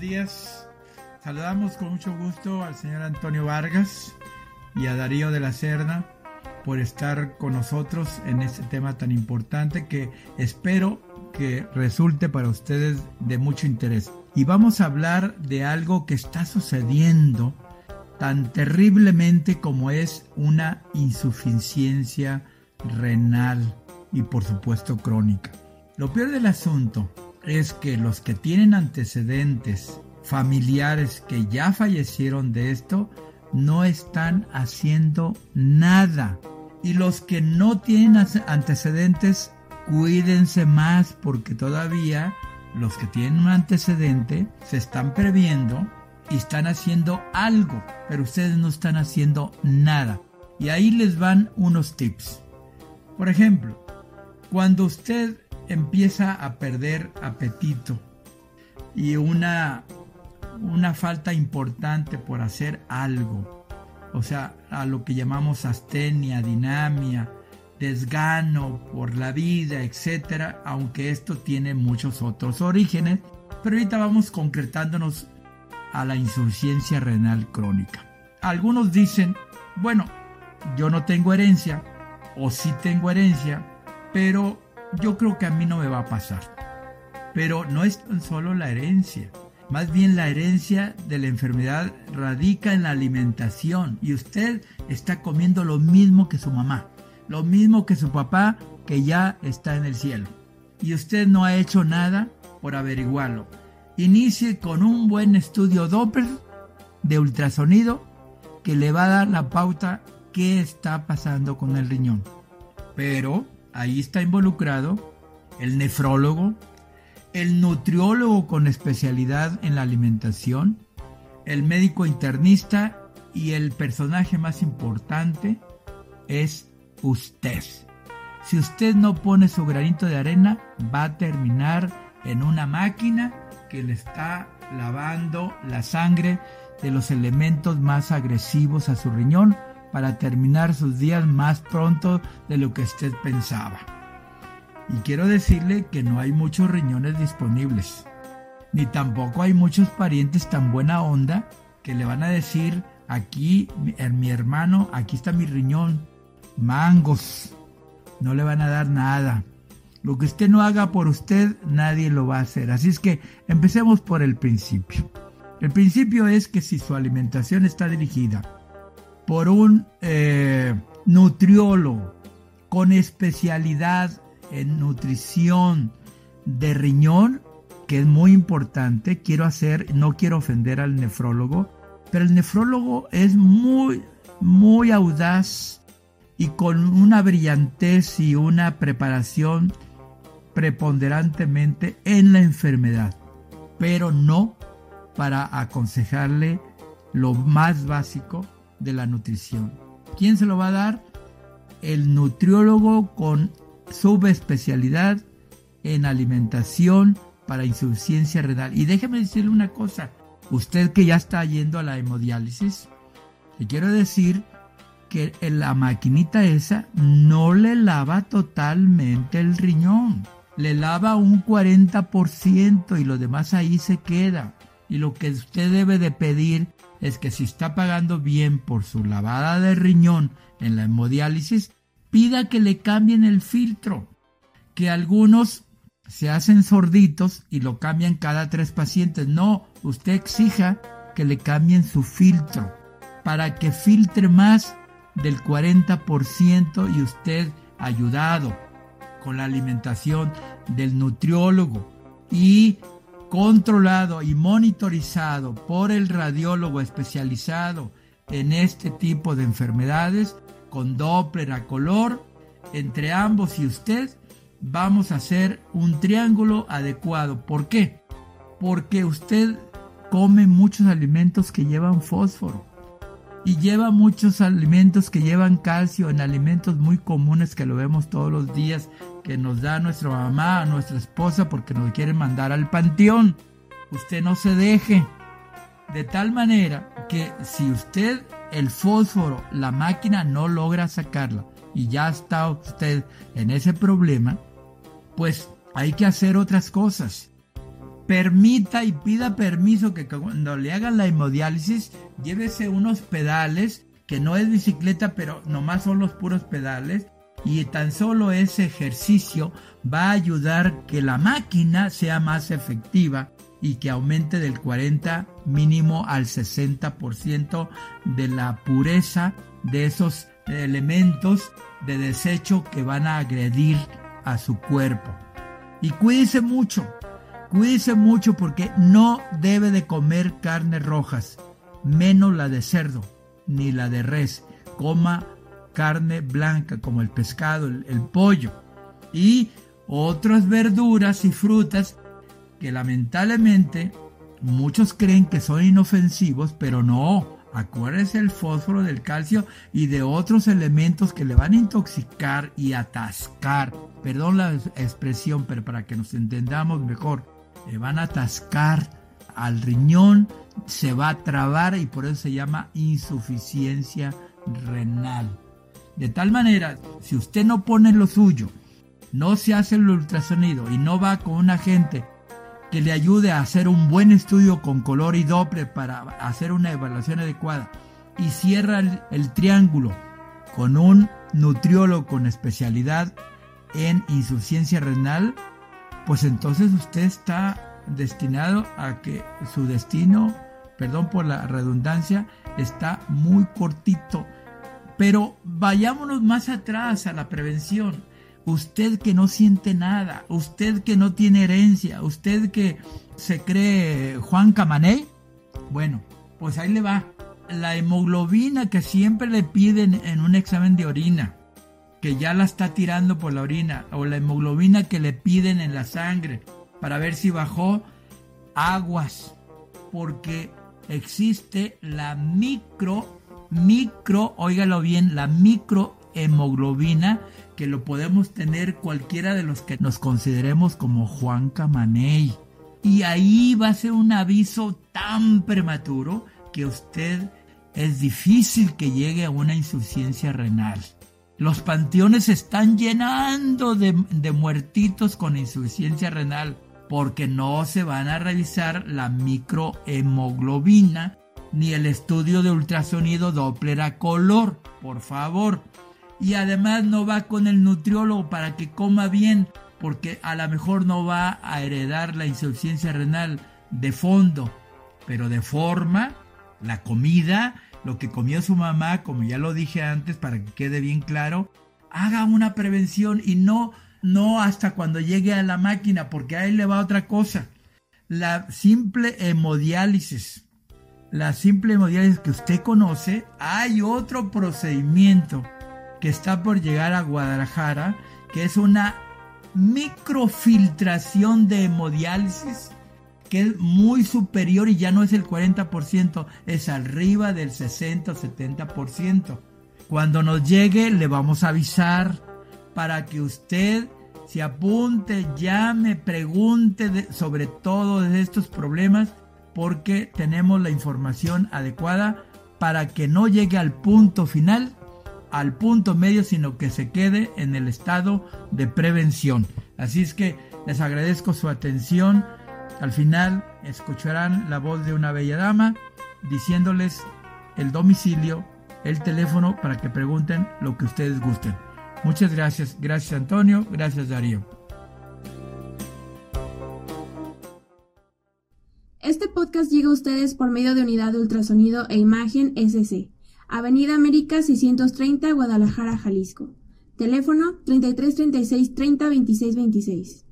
días. Saludamos con mucho gusto al señor Antonio Vargas y a Darío de la Serna por estar con nosotros en este tema tan importante que espero que resulte para ustedes de mucho interés. Y vamos a hablar de algo que está sucediendo tan terriblemente como es una insuficiencia renal y por supuesto crónica. Lo peor del asunto es que los que tienen antecedentes familiares que ya fallecieron de esto no están haciendo nada. Y los que no tienen antecedentes, cuídense más porque todavía los que tienen un antecedente se están previendo y están haciendo algo, pero ustedes no están haciendo nada. Y ahí les van unos tips. Por ejemplo, cuando usted empieza a perder apetito y una, una falta importante por hacer algo, o sea, a lo que llamamos astenia, dinamia, desgano por la vida, etcétera, aunque esto tiene muchos otros orígenes, pero ahorita vamos concretándonos a la insuficiencia renal crónica. Algunos dicen, bueno, yo no tengo herencia, o sí tengo herencia, pero yo creo que a mí no me va a pasar. Pero no es tan solo la herencia. Más bien la herencia de la enfermedad radica en la alimentación y usted está comiendo lo mismo que su mamá, lo mismo que su papá que ya está en el cielo. Y usted no ha hecho nada por averiguarlo. Inicie con un buen estudio Doppler de ultrasonido que le va a dar la pauta qué está pasando con el riñón. Pero ahí está involucrado el nefrólogo, el nutriólogo con especialidad en la alimentación, el médico internista y el personaje más importante es usted. Si usted no pone su granito de arena, va a terminar en una máquina que le está lavando la sangre de los elementos más agresivos a su riñón para terminar sus días más pronto de lo que usted pensaba. Y quiero decirle que no hay muchos riñones disponibles, ni tampoco hay muchos parientes tan buena onda que le van a decir, aquí mi hermano, aquí está mi riñón, mangos, no le van a dar nada. Lo que usted no haga por usted, nadie lo va a hacer. Así es que empecemos por el principio. El principio es que si su alimentación está dirigida por un eh, nutriólogo con especialidad en nutrición de riñón, que es muy importante. Quiero hacer, no quiero ofender al nefrólogo, pero el nefrólogo es muy, muy audaz y con una brillantez y una preparación preponderantemente en la enfermedad, pero no para aconsejarle lo más básico de la nutrición. ¿Quién se lo va a dar? El nutriólogo con subespecialidad en alimentación para insuficiencia renal. Y déjeme decirle una cosa, usted que ya está yendo a la hemodiálisis, le quiero decir que la maquinita esa no le lava totalmente el riñón, le lava un 40% y lo demás ahí se queda. Y lo que usted debe de pedir es que si está pagando bien por su lavada de riñón en la hemodiálisis, pida que le cambien el filtro, que algunos se hacen sorditos y lo cambian cada tres pacientes. No, usted exija que le cambien su filtro para que filtre más del 40% y usted ayudado con la alimentación del nutriólogo y controlado y monitorizado por el radiólogo especializado en este tipo de enfermedades, con Doppler a color, entre ambos y usted, vamos a hacer un triángulo adecuado. ¿Por qué? Porque usted come muchos alimentos que llevan fósforo y lleva muchos alimentos que llevan calcio en alimentos muy comunes que lo vemos todos los días que nos da nuestra mamá, nuestra esposa porque nos quiere mandar al panteón. Usted no se deje. De tal manera que si usted el fósforo, la máquina no logra sacarla y ya está usted en ese problema, pues hay que hacer otras cosas. Permita y pida permiso que cuando le hagan la hemodiálisis, llévese unos pedales, que no es bicicleta, pero nomás son los puros pedales, y tan solo ese ejercicio va a ayudar que la máquina sea más efectiva y que aumente del 40 mínimo al 60% de la pureza de esos elementos de desecho que van a agredir a su cuerpo. Y cuídese mucho, Cuídese mucho porque no debe de comer carnes rojas, menos la de cerdo ni la de res. Coma carne blanca como el pescado, el, pollo y otras verduras y frutas que lamentablemente muchos creen que son inofensivos, pero no. Acuérdese el fósforo, del calcio y de otros elementos que le van a intoxicar y atascar. Perdón la expresión, pero para que nos entendamos mejor le van a atascar al riñón, se va a trabar y por eso se llama insuficiencia renal. De tal manera, si usted no pone lo suyo, no se hace el ultrasonido y no va con un agente que le ayude a hacer un buen estudio con color y Doppler para hacer una evaluación adecuada y cierra el, el triángulo con un nutriólogo con especialidad en insuficiencia renal, pues entonces usted está destinado a que su destino, perdón por la redundancia, está muy cortito. Pero vayámonos más atrás a la prevención. Usted que no siente nada, usted que no tiene herencia, usted que se cree Juan Camané, bueno, pues ahí le va. La hemoglobina que siempre le piden en un examen de orina, que ya la está tirando por la orina o la hemoglobina que le piden en la sangre para ver si bajó aguas porque existe la micro micro óigalo bien la microhemoglobina que lo podemos tener cualquiera de los que nos consideremos como Juan Camaney. Y ahí va a ser un aviso tan prematuro que usted es difícil que llegue a una insuficiencia renal los panteones se están llenando de, muertitos con insuficiencia renal porque no se van a revisar la microhemoglobina ni el estudio de ultrasonido Doppler a color, por favor. Y además no va con el nutriólogo para que coma bien, porque a lo mejor no va a heredar la insuficiencia renal de fondo, pero de forma, la comida lo que comió su mamá, como ya lo dije antes para que quede bien claro, haga una prevención y no no hasta cuando llegue a la máquina, porque ahí le va otra cosa. La simple hemodiálisis, la simple hemodiálisis que usted conoce, hay otro procedimiento que está por llegar a Guadalajara, que es una microfiltración de hemodiálisis que es muy superior y ya no es el 40%, es arriba del 60 o 70%. Cuando nos llegue le vamos a avisar para que usted se apunte, llame, pregunte sobre todos estos problemas porque tenemos la información adecuada para que no llegue al punto final, al punto medio, sino que se quede en el estado de prevención. Así es que les agradezco su atención al final escucharán la voz de una bella dama diciéndoles el domicilio, el teléfono para que pregunten lo que ustedes gusten. Muchas gracias. Gracias Antonio. Gracias Darío. Este podcast llega a ustedes por medio de Unidad de Ultrasonido e Imagen SC. Avenida América 630, Guadalajara, Jalisco. Teléfono 33 36 30 26 26.